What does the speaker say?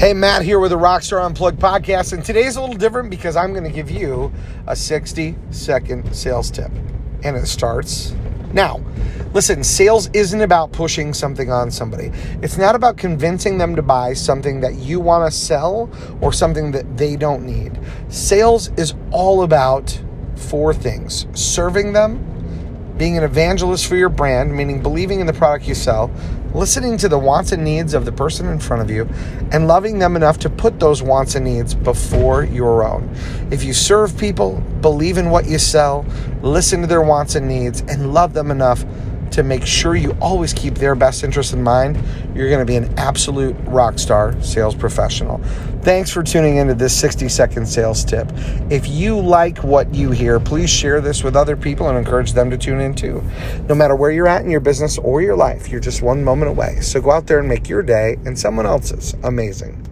Hey, Matt here with the Rockstar Unplugged podcast, and today's a little different because I'm going to give you a 60 second sales tip. And it starts now. Listen, sales isn't about pushing something on somebody. It's not about convincing them to buy something that you want to sell or something that they don't need. Sales is all about four things serving them, being an evangelist for your brand, meaning believing in the product you sell, listening to the wants and needs of the person in front of you, and loving them enough to put those wants and needs before your own. If you serve people, believe in what you sell, listen to their wants and needs, and love them enough to make sure you always keep their best interest in mind, you're going to be an absolute rock star sales professional. Thanks for tuning into this 60 second sales tip. If you like what you hear, please share this with other people and encourage them to tune in too. No matter where you're at in your business or your life, you're just one moment away. So go out there and make your day and someone else's amazing.